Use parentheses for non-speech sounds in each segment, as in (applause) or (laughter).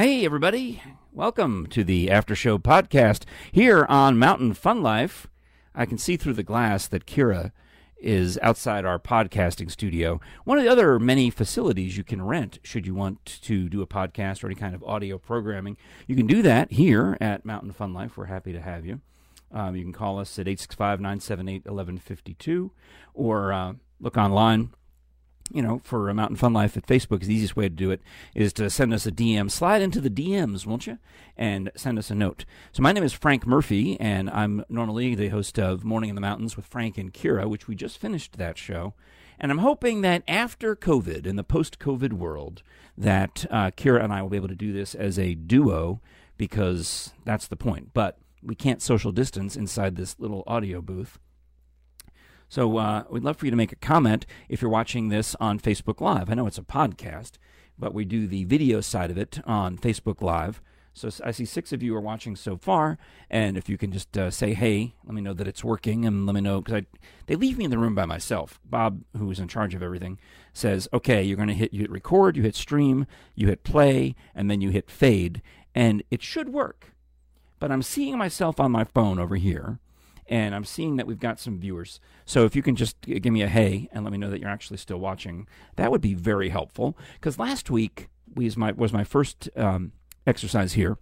Hey, everybody. Welcome to the After Show podcast here on Mountain Fun Life. I can see through the glass that Kira is outside our podcasting studio. One of the other many facilities you can rent should you want to do a podcast or any kind of audio programming. You can do that here at Mountain Fun Life. We're happy to have you. Um, you can call us at 865 978 1152 or uh, look online you know, for a Mountain Fun Life at Facebook, the easiest way to do it is to send us a DM. Slide into the DMs, won't you? And send us a note. So my name is Frank Murphy, and I'm normally the host of Morning in the Mountains with Frank and Kira, which we just finished that show. And I'm hoping that after COVID, in the post-COVID world, that uh, Kira and I will be able to do this as a duo because that's the point. But we can't social distance inside this little audio booth. So uh, we'd love for you to make a comment if you're watching this on Facebook Live. I know it's a podcast, but we do the video side of it on Facebook Live. So I see six of you are watching so far, and if you can just uh, say hey, let me know that it's working, and let me know because they leave me in the room by myself. Bob, who is in charge of everything, says, "Okay, you're going to hit you hit record, you hit stream, you hit play, and then you hit fade, and it should work." But I'm seeing myself on my phone over here, and I'm seeing that we've got some viewers. So if you can just give me a hey and let me know that you're actually still watching, that would be very helpful. Because last week was my was my first um, exercise here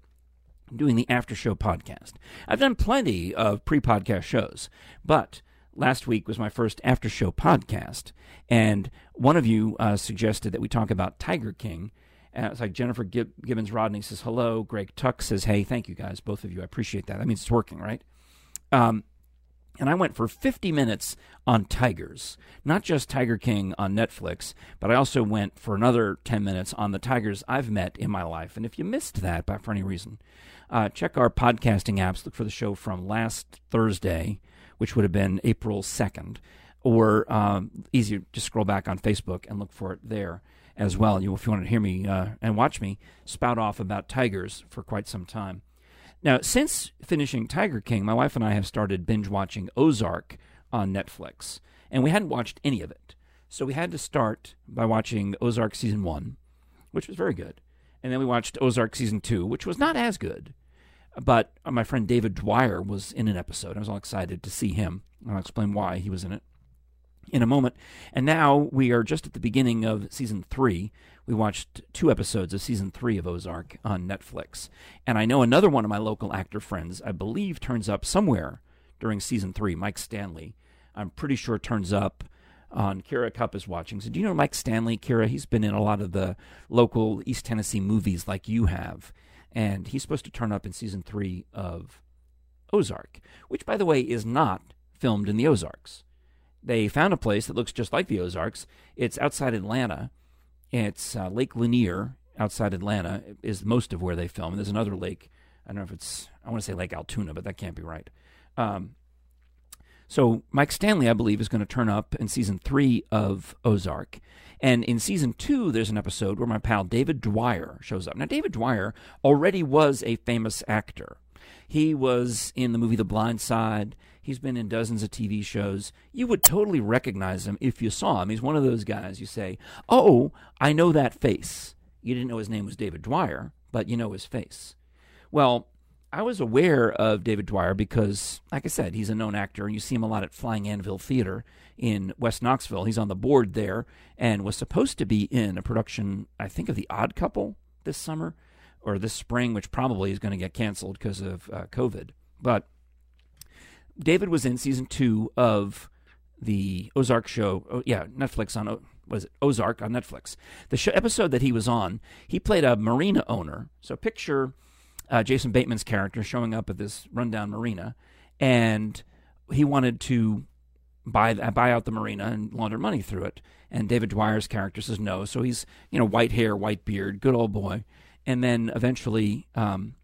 doing the after show podcast. I've done plenty of pre podcast shows, but last week was my first after show podcast, and one of you uh, suggested that we talk about Tiger King. And it's like Jennifer Gibbons Rodney says hello. Greg Tuck says hey. Thank you guys, both of you. I appreciate that. That means it's working, right? Um, and I went for 50 minutes on Tigers, not just Tiger King on Netflix, but I also went for another 10 minutes on the Tigers I've met in my life. And if you missed that by, for any reason, uh, check our podcasting apps. Look for the show from last Thursday, which would have been April 2nd, or um, easier, just scroll back on Facebook and look for it there as well. You, if you want to hear me uh, and watch me spout off about Tigers for quite some time. Now, since finishing Tiger King, my wife and I have started binge watching Ozark on Netflix, and we hadn't watched any of it. So we had to start by watching Ozark season one, which was very good. And then we watched Ozark season two, which was not as good. But my friend David Dwyer was in an episode. I was all excited to see him. I'll explain why he was in it in a moment. And now we are just at the beginning of season three. We watched two episodes of season three of Ozark on Netflix. And I know another one of my local actor friends, I believe, turns up somewhere during season three, Mike Stanley. I'm pretty sure turns up on Kira Cup is watching. So do you know Mike Stanley, Kira? He's been in a lot of the local East Tennessee movies like you have. And he's supposed to turn up in season three of Ozark, which, by the way, is not filmed in the Ozarks. They found a place that looks just like the Ozarks. It's outside Atlanta. It's uh, Lake Lanier outside Atlanta is most of where they film. There's another lake. I don't know if it's I want to say Lake Altoona, but that can't be right. Um, so Mike Stanley, I believe, is going to turn up in season three of Ozark. And in season two, there's an episode where my pal David Dwyer shows up. Now, David Dwyer already was a famous actor. He was in the movie The Blind Side. He's been in dozens of TV shows. You would totally recognize him if you saw him. He's one of those guys you say, Oh, I know that face. You didn't know his name was David Dwyer, but you know his face. Well, I was aware of David Dwyer because, like I said, he's a known actor, and you see him a lot at Flying Anvil Theater in West Knoxville. He's on the board there and was supposed to be in a production, I think, of The Odd Couple this summer or this spring, which probably is going to get canceled because of uh, COVID. But David was in season two of the Ozark show. Oh, yeah, Netflix on was it Ozark on Netflix. The show, episode that he was on, he played a marina owner. So picture uh, Jason Bateman's character showing up at this rundown marina, and he wanted to buy buy out the marina and launder money through it. And David Dwyer's character says no. So he's you know white hair, white beard, good old boy. And then eventually, um,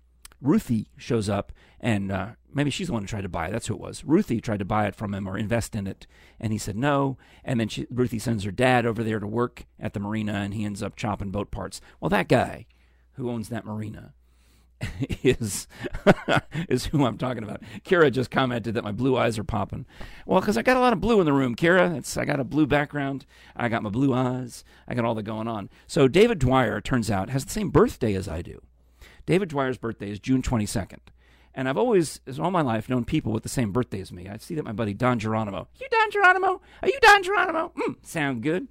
Ruthie shows up and uh, maybe she's the one who tried to buy it. That's who it was. Ruthie tried to buy it from him or invest in it, and he said no. And then she, Ruthie sends her dad over there to work at the marina, and he ends up chopping boat parts. Well, that guy who owns that marina (laughs) is (laughs) is who I'm talking about. Kira just commented that my blue eyes are popping. Well, because I got a lot of blue in the room, Kira. It's I got a blue background. I got my blue eyes. I got all that going on. So David Dwyer, turns out, has the same birthday as I do. David Dwyer's birthday is June 22nd. And I've always, all my life, known people with the same birthday as me. I see that my buddy Don Geronimo. You Don Geronimo? Are you Don Geronimo? Mm, sound good.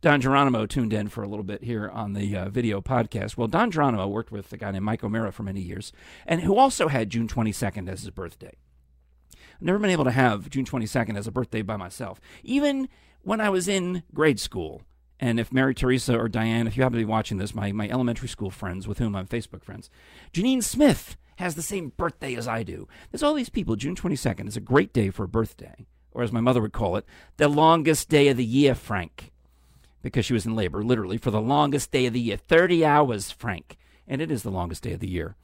Don Geronimo tuned in for a little bit here on the uh, video podcast. Well, Don Geronimo worked with a guy named Mike O'Meara for many years, and who also had June 22nd as his birthday. I've never been able to have June 22nd as a birthday by myself, even when I was in grade school. And if Mary Teresa or Diane, if you happen to be watching this, my, my elementary school friends with whom I'm Facebook friends, Janine Smith has the same birthday as I do. There's all these people. June 22nd is a great day for a birthday, or as my mother would call it, the longest day of the year, Frank because she was in labor, literally, for the longest day of the year 30 hours, Frank. And it is the longest day of the year.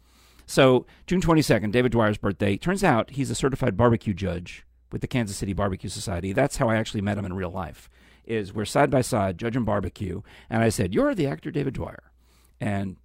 So, June 22nd, David Dwyer's birthday. Turns out he's a certified barbecue judge with the Kansas City Barbecue Society. That's how I actually met him in real life. Is we're side by side judging barbecue, and I said, "You're the actor David Dwyer," and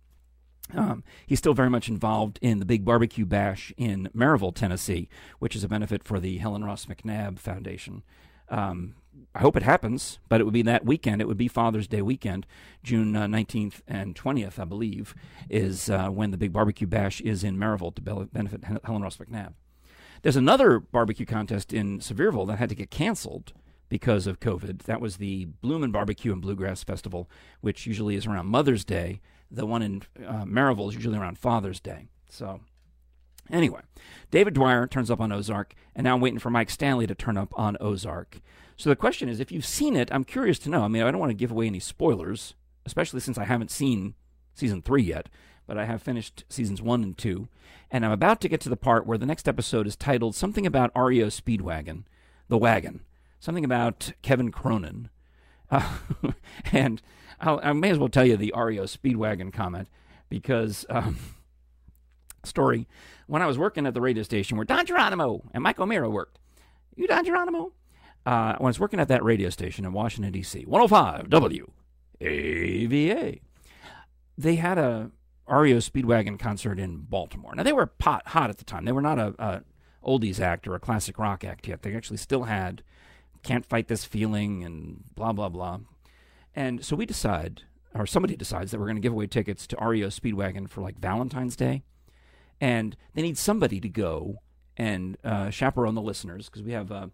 um, he's still very much involved in the big barbecue bash in Maryville, Tennessee, which is a benefit for the Helen Ross McNabb Foundation. Um, I hope it happens, but it would be that weekend. It would be Father's Day weekend, June uh, 19th and 20th, I believe, is uh, when the big barbecue bash is in Maryville to benefit Helen Ross McNabb. There's another barbecue contest in Sevierville that had to get canceled because of COVID. That was the Bloomin' Barbecue and Bluegrass Festival, which usually is around Mother's Day. The one in uh, Maryville is usually around Father's Day. So, anyway, David Dwyer turns up on Ozark, and now I'm waiting for Mike Stanley to turn up on Ozark. So the question is, if you've seen it, I'm curious to know. I mean, I don't want to give away any spoilers, especially since I haven't seen season three yet, but I have finished seasons one and two, and I'm about to get to the part where the next episode is titled something about REO Speedwagon, the wagon, something about Kevin Cronin, uh, (laughs) and I'll, i may as well tell you the REO Speedwagon comment because. Um, story when I was working at the radio station where Don Geronimo and Mike O'Meara worked. You Don Geronimo? uh, when I was working at that radio station in Washington, D.C., 105 WAVA, they had a REO Speedwagon concert in Baltimore. Now, they were pot hot at the time. They were not a, a oldies act or a classic rock act yet. They actually still had Can't Fight This Feeling and blah, blah, blah. And so we decide, or somebody decides, that we're going to give away tickets to REO Speedwagon for like Valentine's Day. And they need somebody to go and uh, chaperone the listeners because we have. Uh,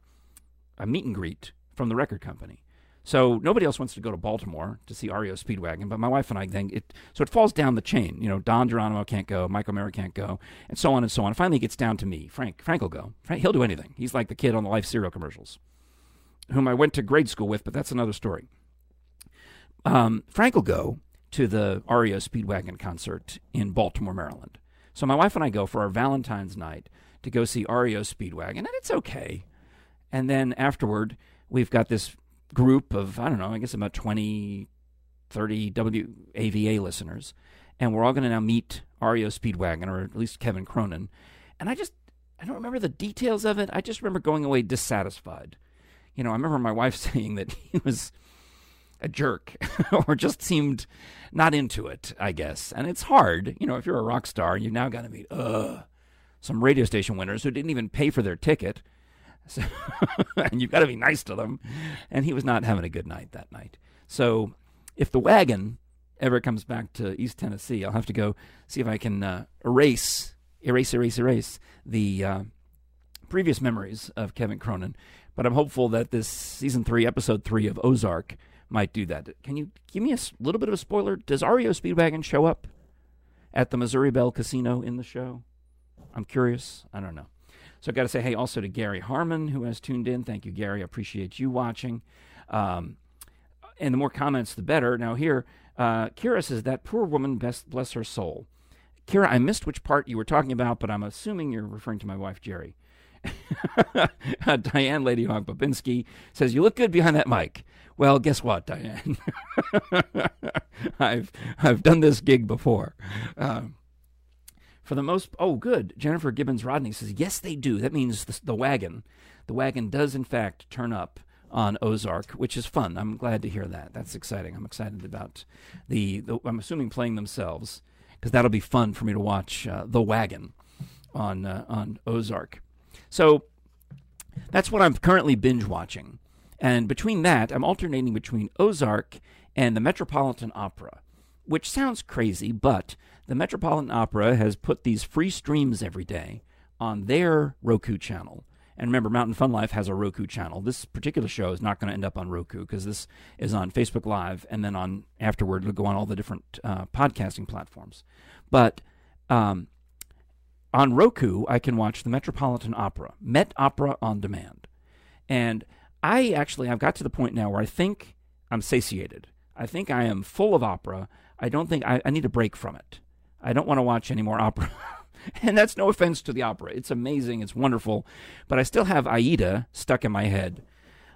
a meet and greet from the record company. So nobody else wants to go to Baltimore to see REO Speedwagon, but my wife and I think it. So it falls down the chain. You know, Don Geronimo can't go, Michael O'Meara can't go, and so on and so on. Finally, it gets down to me. Frank, Frank will go. Frank, he'll do anything. He's like the kid on the Life cereal commercials, whom I went to grade school with, but that's another story. Um, Frank will go to the REO Speedwagon concert in Baltimore, Maryland. So my wife and I go for our Valentine's night to go see REO Speedwagon, and it's okay. And then afterward, we've got this group of, I don't know, I guess about 20, 30 WAVA listeners. And we're all going to now meet REO Speedwagon, or at least Kevin Cronin. And I just, I don't remember the details of it. I just remember going away dissatisfied. You know, I remember my wife (laughs) saying that he was a jerk (laughs) or just seemed not into it, I guess. And it's hard, you know, if you're a rock star and you've now got to meet uh, some radio station winners who didn't even pay for their ticket (laughs) so, and you've got to be nice to them. And he was not having a good night that night. So if the wagon ever comes back to East Tennessee, I'll have to go see if I can uh, erase, erase, erase, erase the uh, previous memories of Kevin Cronin. But I'm hopeful that this season three, episode three of Ozark might do that. Can you give me a little bit of a spoiler? Does REO Speedwagon show up at the Missouri Belle Casino in the show? I'm curious. I don't know. So I've got to say hey also to Gary Harmon, who has tuned in. Thank you, Gary. I appreciate you watching. Um, and the more comments, the better. Now, here, uh, Kira says, That poor woman, best bless her soul. Kira, I missed which part you were talking about, but I'm assuming you're referring to my wife, Jerry. (laughs) Diane Lady Hawk Babinski says, You look good behind that mic. Well, guess what, Diane? (laughs) I've, I've done this gig before. Um, for the most, oh, good. Jennifer Gibbons Rodney says, yes, they do. That means the, the wagon, the wagon does in fact turn up on Ozark, which is fun. I'm glad to hear that. That's exciting. I'm excited about the, the I'm assuming playing themselves because that'll be fun for me to watch uh, the wagon on uh, on Ozark. So that's what I'm currently binge watching. And between that, I'm alternating between Ozark and the Metropolitan Opera. which sounds crazy, but the Metropolitan Opera has put these free streams every day on their Roku channel. And remember, Mountain Fun Life has a Roku channel. This particular show is not going to end up on Roku because this is on Facebook Live, and then on afterward it'll go on all the different uh, podcasting platforms. But um, on Roku, I can watch the Metropolitan Opera, Met Opera on demand, and I actually I've got to the point now where I think I'm satiated. I think I am full of opera. I don't think I, I need a break from it. I don't want to watch any more opera. (laughs) and that's no offense to the opera. It's amazing, it's wonderful, but I still have Aida stuck in my head.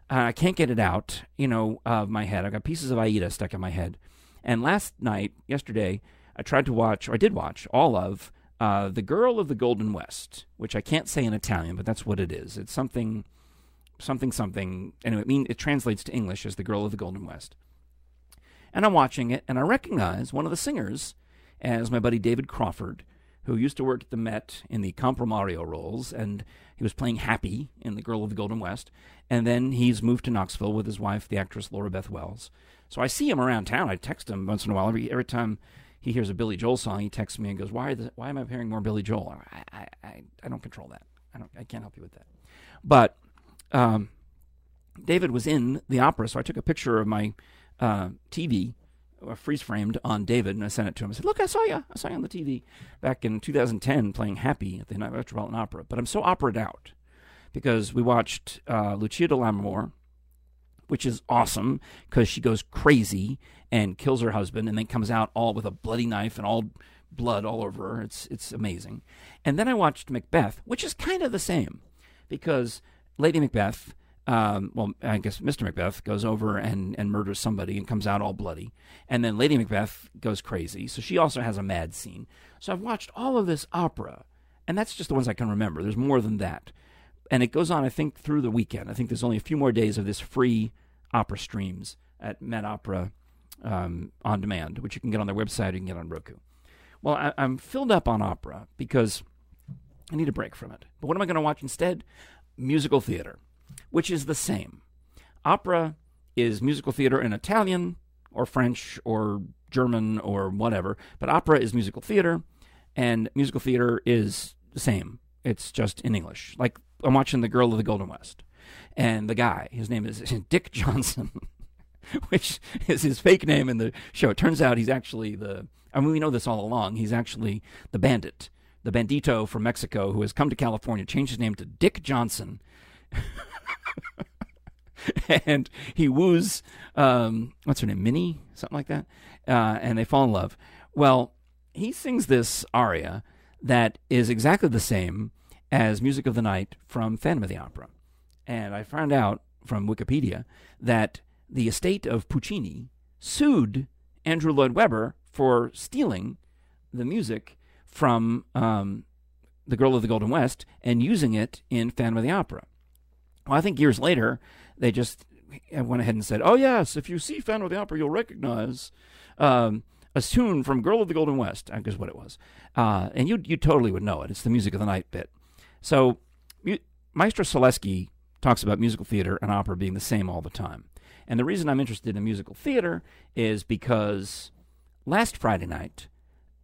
Uh, I can't get it out, you know, of my head. I've got pieces of Aida stuck in my head. And last night, yesterday, I tried to watch, or I did watch, all of uh, The Girl of the Golden West, which I can't say in Italian, but that's what it is. It's something, something, something. Anyway, it, mean, it translates to English as The Girl of the Golden West. And I'm watching it, and I recognize one of the singers as my buddy David Crawford, who used to work at the Met in the comprimario roles, and he was playing Happy in The Girl of the Golden West. And then he's moved to Knoxville with his wife, the actress Laura Beth Wells. So I see him around town. I text him once in a while. Every, every time he hears a Billy Joel song, he texts me and goes, "Why? The, why am I hearing more Billy Joel? I, I, I, don't control that. I don't. I can't help you with that." But um, David was in the opera, so I took a picture of my uh, TV uh, freeze framed on David, and I sent it to him. I said, "Look, I saw you. I saw you on the TV back in 2010 playing Happy at the Metropolitan Opera." But I'm so operaed out because we watched uh, Lucia de Lammermoor, which is awesome because she goes crazy and kills her husband, and then comes out all with a bloody knife and all blood all over her. It's it's amazing. And then I watched Macbeth, which is kind of the same because Lady Macbeth um, well, I guess Mr. Macbeth goes over and, and murders somebody and comes out all bloody. And then Lady Macbeth goes crazy. So she also has a mad scene. So I've watched all of this opera, and that's just the ones I can remember. There's more than that. And it goes on, I think, through the weekend. I think there's only a few more days of this free opera streams at Met Opera um, on demand, which you can get on their website, you can get on Roku. Well, I, I'm filled up on opera because I need a break from it. But what am I going to watch instead? Musical theater which is the same. Opera is musical theater in Italian or French or German or whatever, but opera is musical theater, and musical theater is the same. It's just in English. Like I'm watching The Girl of the Golden West, and the guy, his name is (laughs) Dick Johnson, (laughs) which is his fake name in the show. It turns out he's actually the. I mean, we know this all along. He's actually the bandit, the bandito from Mexico who has come to California, changed his name to Dick Johnson. (laughs) and he woos um, what's her name, Minnie, something like that, uh, and they fall in love. Well, he sings this aria that is exactly the same as "Music of the Night" from Phantom of the Opera, and I found out from Wikipedia that the estate of Puccini sued Andrew Lloyd Webber for stealing the music from um, "The Girl of the Golden West" and using it in Phantom of the Opera. Well, I think years later, they just went ahead and said, "Oh yes, if you see Phantom of the Opera, you'll recognize um, a tune from Girl of the Golden West." I guess what it was, uh, and you you totally would know it. It's the music of the night bit. So, Maestro Salesky talks about musical theater and opera being the same all the time. And the reason I'm interested in musical theater is because last Friday night,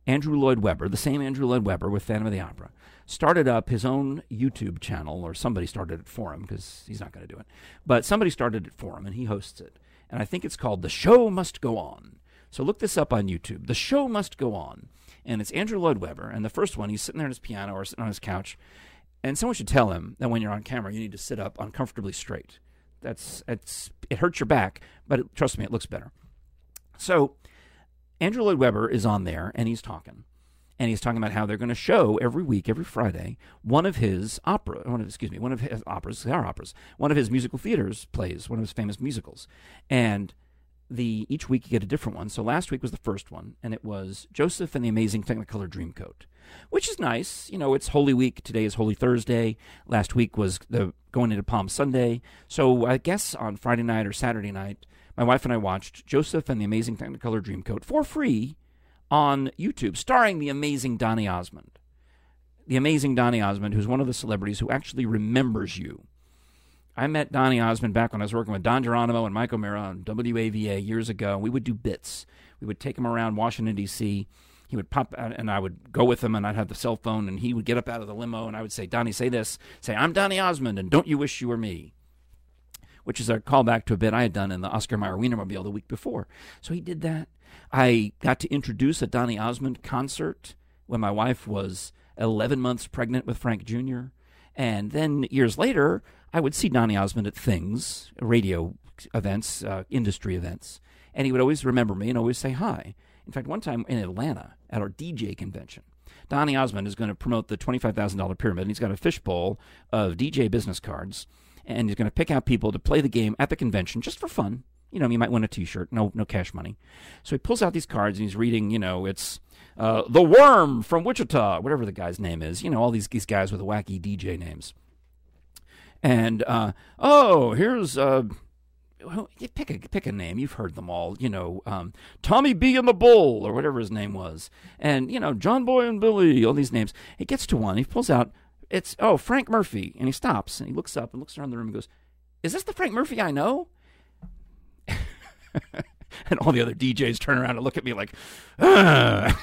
Andrew Lloyd Webber, the same Andrew Lloyd Webber with Phantom of the Opera, started up his own YouTube channel, or somebody started it for him because he's not going to do it. But somebody started it for him, and he hosts it. And I think it's called The Show Must Go On. So look this up on YouTube. The Show Must Go On. And it's Andrew Lloyd Webber. And the first one, he's sitting there on his piano or sitting on his couch. And someone should tell him that when you're on camera, you need to sit up uncomfortably straight. That's it's it hurts your back, but it, trust me, it looks better. So Andrew Lloyd Webber is on there and he's talking and he's talking about how they're going to show every week, every Friday, one of his opera, one of excuse me, one of his operas, are operas, one of his musical theaters plays, one of his famous musicals, and the each week you get a different one. So last week was the first one, and it was Joseph and the Amazing Technicolor Dreamcoat, which is nice. You know, it's Holy Week. Today is Holy Thursday. Last week was the going into Palm Sunday. So I guess on Friday night or Saturday night, my wife and I watched Joseph and the Amazing Technicolor Dreamcoat for free on YouTube, starring the amazing Donny Osmond. The amazing Donny Osmond, who's one of the celebrities who actually remembers you. I met Donny Osmond back when I was working with Don Geronimo and Mike O'Meara on WAVA years ago. We would do bits. We would take him around Washington, D.C. He would pop out, and I would go with him, and I'd have the cell phone, and he would get up out of the limo, and I would say, Donny, say this. Say, I'm Donny Osmond, and don't you wish you were me? Which is a callback to a bit I had done in the Oscar Mayer Wienermobile the week before. So he did that. I got to introduce a Donny Osmond concert when my wife was 11 months pregnant with Frank Jr. And then years later, I would see Donny Osmond at things, radio events, uh, industry events, and he would always remember me and always say hi. In fact, one time in Atlanta at our DJ convention, Donny Osmond is going to promote the $25,000 pyramid, and he's got a fishbowl of DJ business cards, and he's going to pick out people to play the game at the convention just for fun. You know, you might win a T-shirt, no, no cash money. So he pulls out these cards and he's reading. You know, it's uh, the Worm from Wichita, whatever the guy's name is. You know, all these these guys with wacky DJ names. And uh, oh, here's uh, pick a pick a name. You've heard them all. You know, um, Tommy B and the Bull or whatever his name was, and you know John Boy and Billy. All these names. He gets to one. He pulls out. It's oh Frank Murphy, and he stops and he looks up and looks around the room and goes, "Is this the Frank Murphy I know?" (laughs) and all the other DJs turn around and look at me like, (laughs) I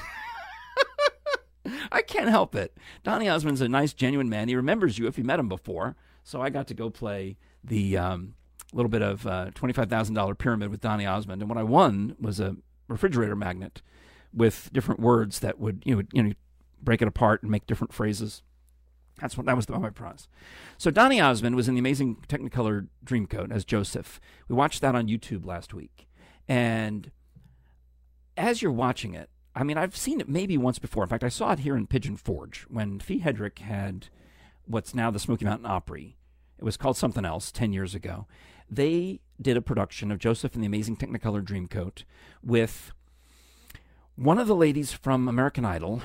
can't help it. Donny Osmond's a nice, genuine man. He remembers you if you met him before. So I got to go play the um, little bit of uh, $25,000 pyramid with Donny Osmond. And what I won was a refrigerator magnet with different words that would, you know, you know break it apart and make different phrases. That's what that was the, my prize. So Donny Osmond was in the amazing Technicolor Dreamcoat as Joseph. We watched that on YouTube last week, and as you're watching it, I mean, I've seen it maybe once before. In fact, I saw it here in Pigeon Forge when Fee Hedrick had what's now the Smoky Mountain Opry. It was called something else 10 years ago. They did a production of Joseph and the Amazing Technicolor Dreamcoat with one of the ladies from American Idol,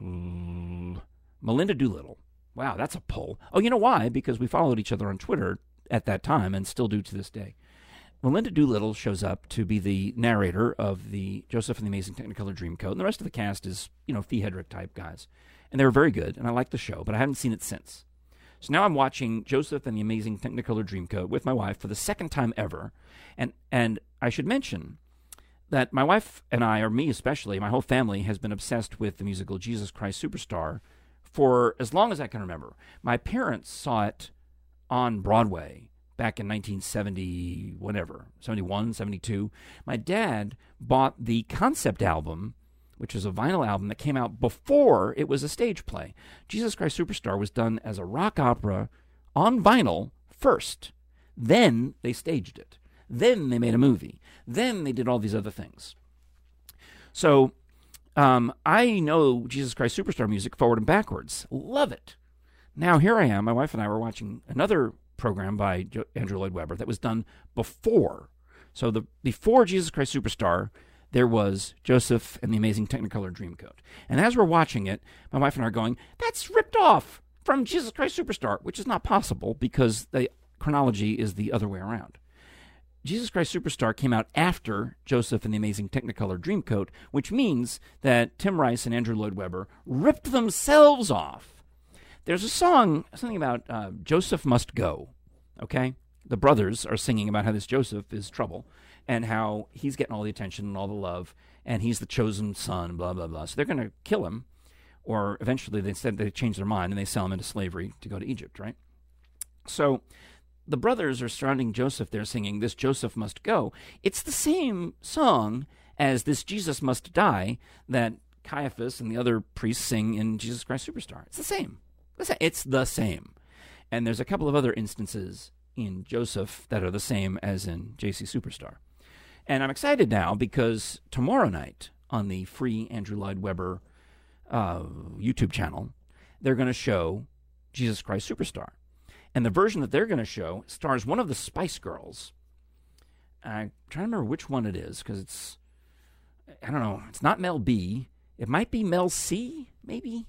Melinda Doolittle. Wow, that's a pull. Oh, you know why? Because we followed each other on Twitter at that time and still do to this day. Melinda Doolittle shows up to be the narrator of the Joseph and the Amazing Technicolor Dreamcoat, and the rest of the cast is, you know, Fee Hedrick type guys. And they were very good, and I liked the show, but I haven't seen it since. So now I'm watching Joseph and the Amazing Technicolor Dreamcoat with my wife for the second time ever. And and I should mention that my wife and I, or me especially, my whole family has been obsessed with the musical Jesus Christ Superstar for as long as I can remember. My parents saw it on Broadway back in 1970, whatever, 71, 72. My dad bought the concept album, which was a vinyl album that came out before it was a stage play. Jesus Christ Superstar was done as a rock opera on vinyl first. Then they staged it. Then they made a movie. Then they did all these other things. So um, I know Jesus Christ Superstar music forward and backwards. Love it. Now here I am. My wife and I were watching another program by Andrew Lloyd Webber that was done before. So the before Jesus Christ Superstar, there was Joseph and the Amazing Technicolor Dreamcoat. And as we're watching it, my wife and I are going, "That's ripped off from Jesus Christ Superstar," which is not possible because the chronology is the other way around. Jesus Christ Superstar came out after Joseph and the Amazing Technicolor Dreamcoat, which means that Tim Rice and Andrew Lloyd Webber ripped themselves off. There's a song, something about uh, Joseph Must Go, okay? The brothers are singing about how this Joseph is trouble and how he's getting all the attention and all the love and he's the chosen son, blah, blah, blah. So they're going to kill him, or eventually they said they change their mind and they sell him into slavery to go to Egypt, right? So the brothers are surrounding Joseph They're singing, This Joseph Must Go. It's the same song as This Jesus Must Die that Caiaphas and the other priests sing in Jesus Christ Superstar. It's the same. It's the same. And there's a couple of other instances in Joseph that are the same as in JC Superstar. And I'm excited now because tomorrow night on the free Andrew Lloyd Webber uh, YouTube channel, they're going to show Jesus Christ Superstar. And the version that they're going to show stars one of the Spice Girls. I'm trying to remember which one it is because it's, I don't know, it's not Mel B. It might be Mel C, maybe.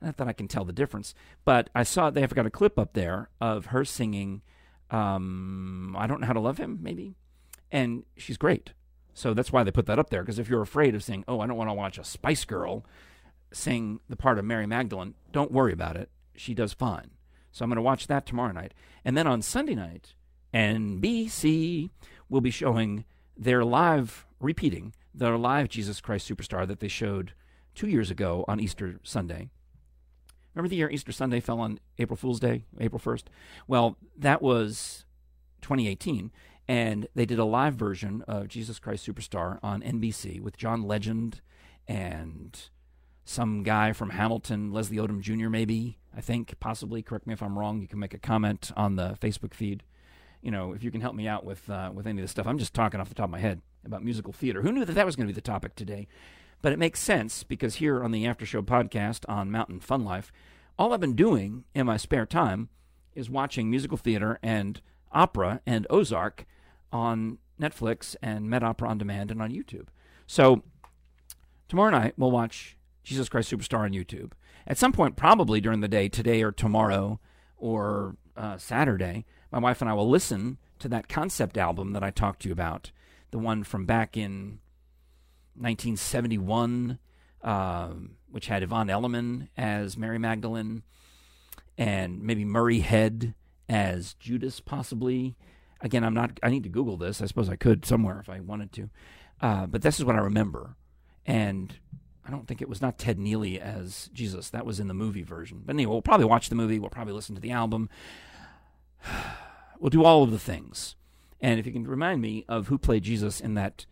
Not that I can tell the difference. But I saw they've got a clip up there of her singing, um, I Don't Know How to Love Him, maybe. And she's great. So that's why they put that up there. Because if you're afraid of saying, oh, I don't want to watch a Spice Girl sing the part of Mary Magdalene, don't worry about it. She does fine. So I'm going to watch that tomorrow night. And then on Sunday night, NBC will be showing their live, repeating their live Jesus Christ Superstar that they showed two years ago on Easter Sunday. Remember the year Easter Sunday fell on April Fool's Day, April 1st? Well, that was 2018. And they did a live version of Jesus Christ Superstar on NBC with John Legend and some guy from Hamilton, Leslie Odom Jr., maybe, I think, possibly. Correct me if I'm wrong. You can make a comment on the Facebook feed. You know, if you can help me out with uh, with any of this stuff. I'm just talking off the top of my head about musical theater. Who knew that that was going to be the topic today? But it makes sense because here on the After Show podcast on Mountain Fun Life, all I've been doing in my spare time is watching musical theater and opera and Ozark on Netflix and Met Opera on Demand and on YouTube. So tomorrow night we'll watch Jesus Christ Superstar on YouTube. At some point, probably during the day, today or tomorrow or uh, Saturday, my wife and I will listen to that concept album that I talked to you about, the one from back in 1971, uh, which had Yvonne Elliman as Mary Magdalene and maybe Murray Head as Judas, possibly. Again, I'm not. I need to Google this. I suppose I could somewhere if I wanted to, uh, but this is what I remember. And I don't think it was not Ted Neely as Jesus. That was in the movie version. But anyway, we'll probably watch the movie. We'll probably listen to the album. (sighs) We'll do all of the things. And if you can remind me of who played Jesus in that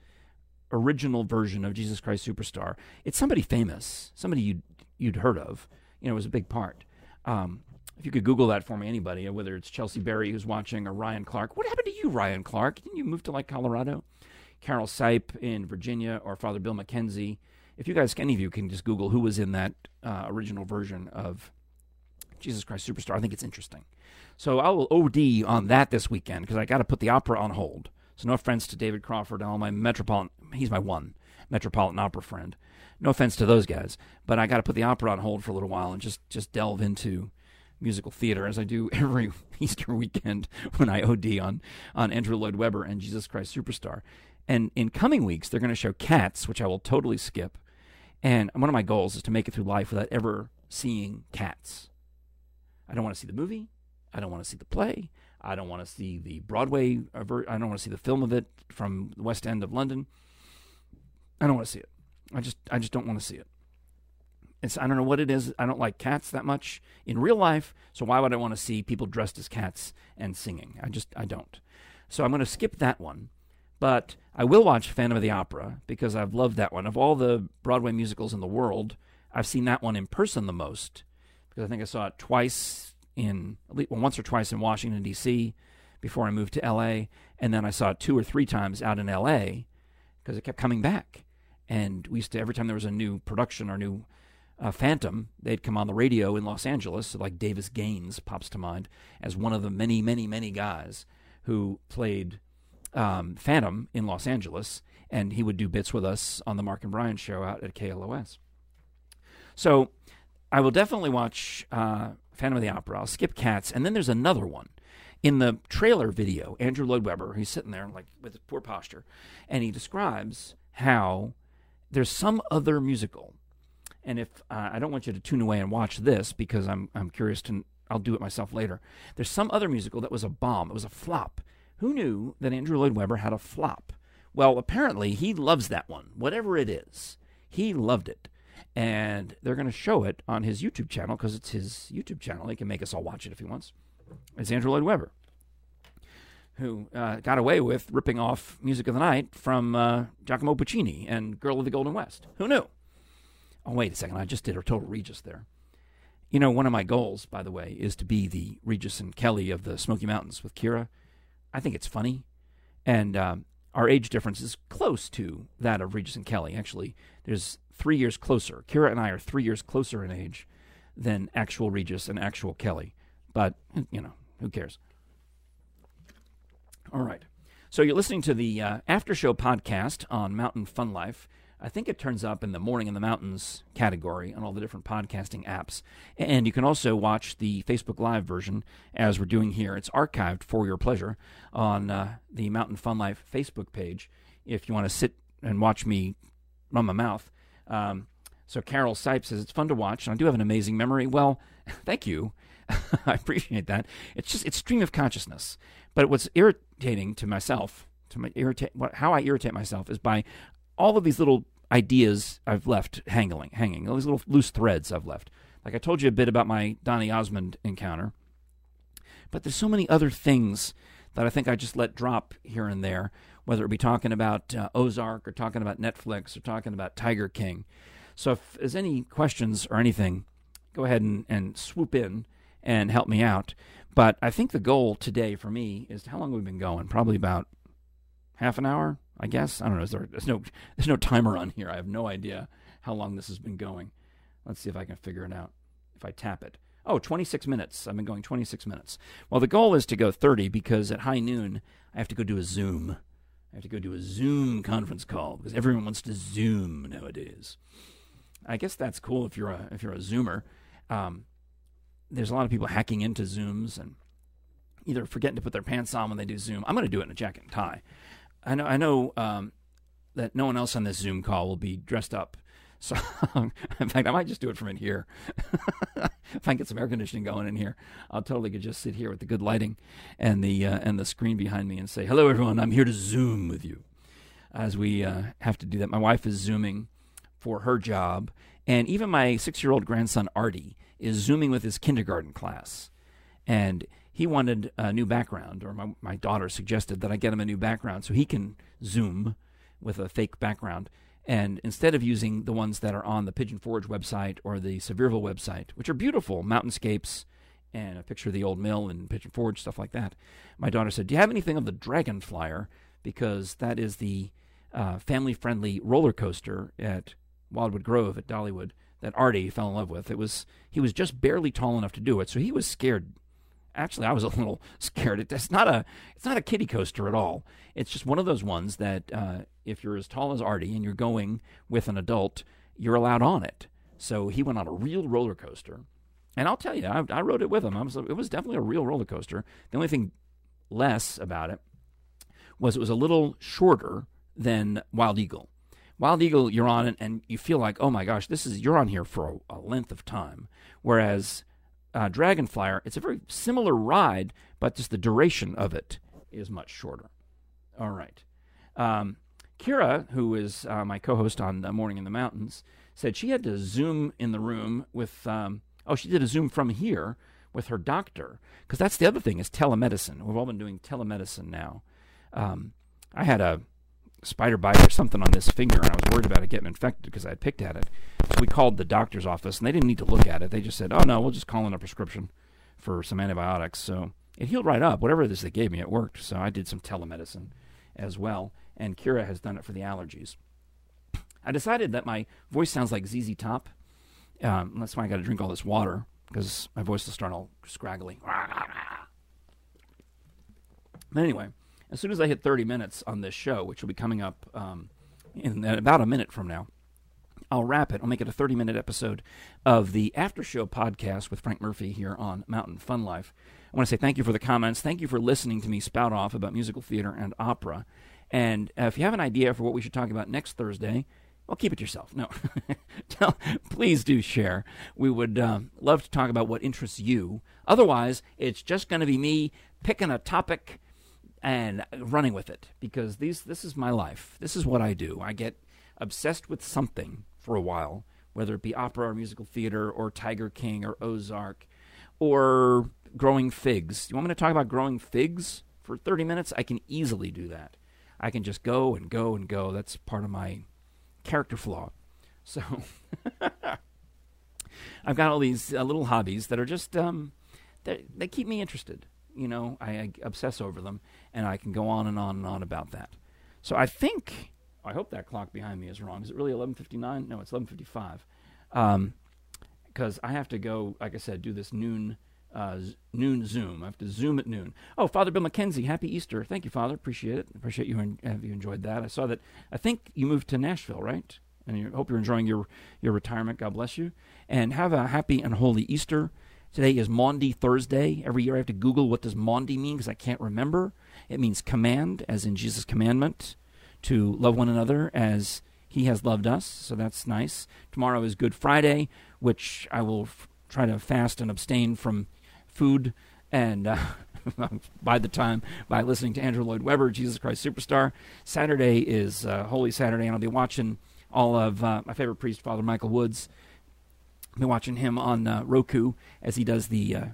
original version of Jesus Christ Superstar, it's somebody famous, somebody you'd you'd heard of. You know, it was a big part. Um, if you could Google that for me, anybody, whether it's Chelsea Berry who's watching or Ryan Clark. What happened to you, Ryan Clark? Didn't you move to like Colorado? Carol Sipe in Virginia or Father Bill McKenzie if you guys, any of you, can just Google who was in that uh, original version of Jesus Christ Superstar, I think it's interesting. So I will OD on that this weekend because I got to put the opera on hold. So no offense to David Crawford and all my Metropolitan, he's my one Metropolitan Opera friend. No offense to those guys, but I got to put the opera on hold for a little while and just just delve into musical theater as I do (laughs) every Easter weekend when I OD on on Andrew Lloyd Webber and Jesus Christ Superstar. And in coming weeks, they're going to show Cats, which I will totally skip. And one of my goals is to make it through life without ever seeing Cats. I don't want to see the movie. I don't want to see the play. I don't want to see the Broadway. Uh, I don't want to see the film of it from the West End of London. I don't want to see it. I just, I just don't want to see it. It's, I don't know what it is. I don't like cats that much in real life. So why would I want to see people dressed as cats and singing? I just, I don't. So I'm going to skip that one. But I will watch Phantom of the Opera because I've loved that one. Of all the Broadway musicals in the world, I've seen that one in person the most because I think I saw it twice in, at well, once or twice in Washington, D.C. before I moved to L.A. And then I saw it two or three times out in L.A. because it kept coming back. And we used to, every time there was a new production or new uh, Phantom, they'd come on the radio in Los Angeles, like Davis Gaines pops to mind as one of the many, many, many guys who played um, Phantom in Los Angeles, and he would do bits with us on the Mark and Brian show out at KLOS. So I will definitely watch uh, Phantom of the Opera. I'll skip Cats, and then there's another one. In the trailer video, Andrew Lloyd Webber, he's sitting there like with poor posture, and he describes how there's some other musical. And if uh, I don't want you to tune away and watch this because I'm I'm curious to I'll do it myself later. There's some other musical that was a bomb. It was a flop. Who knew that Andrew Lloyd Webber had a flop? Well, apparently he loves that one, whatever it is. He loved it. And they're going to show it on his YouTube channel because it's his YouTube channel. He can make us all watch it if he wants. It's Andrew Lloyd Webber, who uh, got away with ripping off Music of the Night from uh, Giacomo Puccini and Girl of the Golden West. Who knew? Oh, wait a second. I just did a total Regis there. You know, one of my goals, by the way, is to be the Regis and Kelly of the Smoky Mountains with Kira. I think it's funny, and um, our age difference is close to that of Regis and Kelly. Actually, there's three years closer. Kira and I are three years closer in age than actual Regis and actual Kelly. But you know, who cares? All right. So you're listening to the uh, after show podcast on Mountain Fun Life. I think it turns up in the Morning in the Mountains category on all the different podcasting apps. And you can also watch the Facebook Live version as we're doing here. It's archived for your pleasure on uh, the Mountain Fun Life Facebook page if you want to sit and watch me run my mouth. Um, so Carol Sipe says, It's fun to watch. And I do have an amazing memory. Well, (laughs) thank you. (laughs) I appreciate that. It's just it's stream of consciousness. But what's irritating to myself, to my irritate, how I irritate myself is by all of these little ideas I've left hanging, hanging, all these little loose threads I've left. Like I told you a bit about my Donny Osmond encounter, but there's so many other things that I think I just let drop here and there, whether it be talking about uh, Ozark or talking about Netflix or talking about Tiger King. So if there's any questions or anything, go ahead and, and swoop in and help me out. But I think the goal today for me is how long we've we been going? Probably about half an hour, I guess. I don't know. There, there's no there's no timer on here. I have no idea how long this has been going. Let's see if I can figure it out. If I tap it. Oh, 26 minutes. I've been going 26 minutes. Well, the goal is to go 30 because at high noon I have to go do a Zoom. I have to go do a Zoom conference call because everyone wants to Zoom nowadays. I guess that's cool if you're a if you're a Zoomer. Um, there's a lot of people hacking into Zooms and either forgetting to put their pants on when they do Zoom. I'm going to do it in a jacket and tie. I know I know um, that no one else on this Zoom call will be dressed up. (laughs) So, in fact, I might just do it from in here. (laughs) if I can get some air conditioning going in here, I'll totally could just sit here with the good lighting and the uh, and the screen behind me and say, "Hello, everyone. I'm here to Zoom with you." As we uh, have to do that, my wife is zooming for her job, and even my six-year-old grandson Artie is zooming with his kindergarten class, and he wanted a new background, or my, my daughter suggested that I get him a new background so he can Zoom with a fake background. And instead of using the ones that are on the Pigeon Forge website or the Sevierville website, which are beautiful mountainscapes and a picture of the old mill and Pigeon Forge, stuff like that, my daughter said, Do you have anything of the Dragonflier? Because that is the uh, family friendly roller coaster at Wildwood Grove at Dollywood that Artie fell in love with. It was he was just barely tall enough to do it, so he was scared actually I was a little (laughs) scared. It's not a it's not a kiddie coaster at all. It's just one of those ones that uh, if you're as tall as Artie and you're going with an adult, you're allowed on it. So he went on a real roller coaster, and I'll tell you, I, I rode it with him. Was, it was definitely a real roller coaster. The only thing less about it was it was a little shorter than Wild Eagle. Wild Eagle, you're on it, and you feel like, oh my gosh, this is you're on here for a, a length of time. Whereas uh, Dragonflier, it's a very similar ride, but just the duration of it is much shorter. All right. Um, Kira, who is uh, my co host on Morning in the Mountains, said she had to Zoom in the room with, um, oh, she did a Zoom from here with her doctor. Because that's the other thing is telemedicine. We've all been doing telemedicine now. Um, I had a spider bite or something on this finger, and I was worried about it getting infected because I had picked at it. So we called the doctor's office, and they didn't need to look at it. They just said, "Oh no, we'll just call in a prescription for some antibiotics." So it healed right up. Whatever it is they gave me, it worked. So I did some telemedicine as well, and Kira has done it for the allergies. I decided that my voice sounds like ZZ Top. Um, that's why I got to drink all this water because my voice will start all scraggly. But anyway, as soon as I hit 30 minutes on this show, which will be coming up um, in about a minute from now, I'll wrap it. I'll make it a 30 minute episode of the After Show podcast with Frank Murphy here on Mountain Fun Life. I want to say thank you for the comments. Thank you for listening to me spout off about musical theater and opera. And uh, if you have an idea for what we should talk about next Thursday, well, keep it yourself. No, (laughs) Tell, please do share. We would um, love to talk about what interests you. Otherwise, it's just going to be me picking a topic and running with it because these this is my life. This is what I do. I get obsessed with something for a while, whether it be opera or musical theater or Tiger King or Ozark or growing figs. You want me to talk about growing figs for 30 minutes? I can easily do that. I can just go and go and go. That's part of my character flaw. So (laughs) I've got all these uh, little hobbies that are just um, they keep me interested. You know, I, I obsess over them, and I can go on and on and on about that. So I think I hope that clock behind me is wrong. Is it really 11:59? No, it's 11:55. Um, because I have to go, like I said, do this noon uh, noon Zoom. I have to Zoom at noon. Oh, Father Bill McKenzie, happy Easter! Thank you, Father. Appreciate it. Appreciate you and have you enjoyed that. I saw that. I think you moved to Nashville, right? And I hope you're enjoying your your retirement. God bless you, and have a happy and holy Easter. Today is Maundy Thursday. Every year I have to Google what does Maundy mean because I can't remember. It means command, as in Jesus' commandment, to love one another as he has loved us. So that's nice. Tomorrow is Good Friday, which I will f- try to fast and abstain from food and. Uh, (laughs) by the time by listening to Andrew Lloyd Webber, Jesus Christ Superstar. Saturday is uh, Holy Saturday, and I'll be watching all of uh, my favorite priest, Father Michael Woods. I'll be watching him on uh, Roku as he does the uh,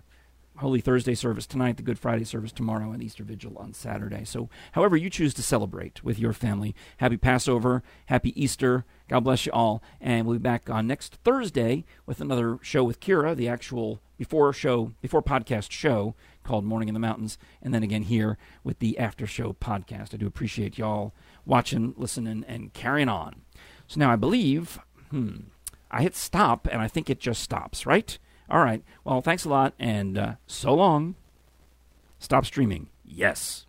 Holy Thursday service tonight, the Good Friday service tomorrow, and Easter Vigil on Saturday. So, however you choose to celebrate with your family, happy Passover, happy Easter. God bless you all. And we'll be back on next Thursday with another show with Kira, the actual before show, before podcast show called Morning in the Mountains, and then again here with the after show podcast. I do appreciate y'all watching, listening, and carrying on. So now I believe, hmm, I hit stop, and I think it just stops, right? All right. Well, thanks a lot, and uh, so long. Stop streaming. Yes.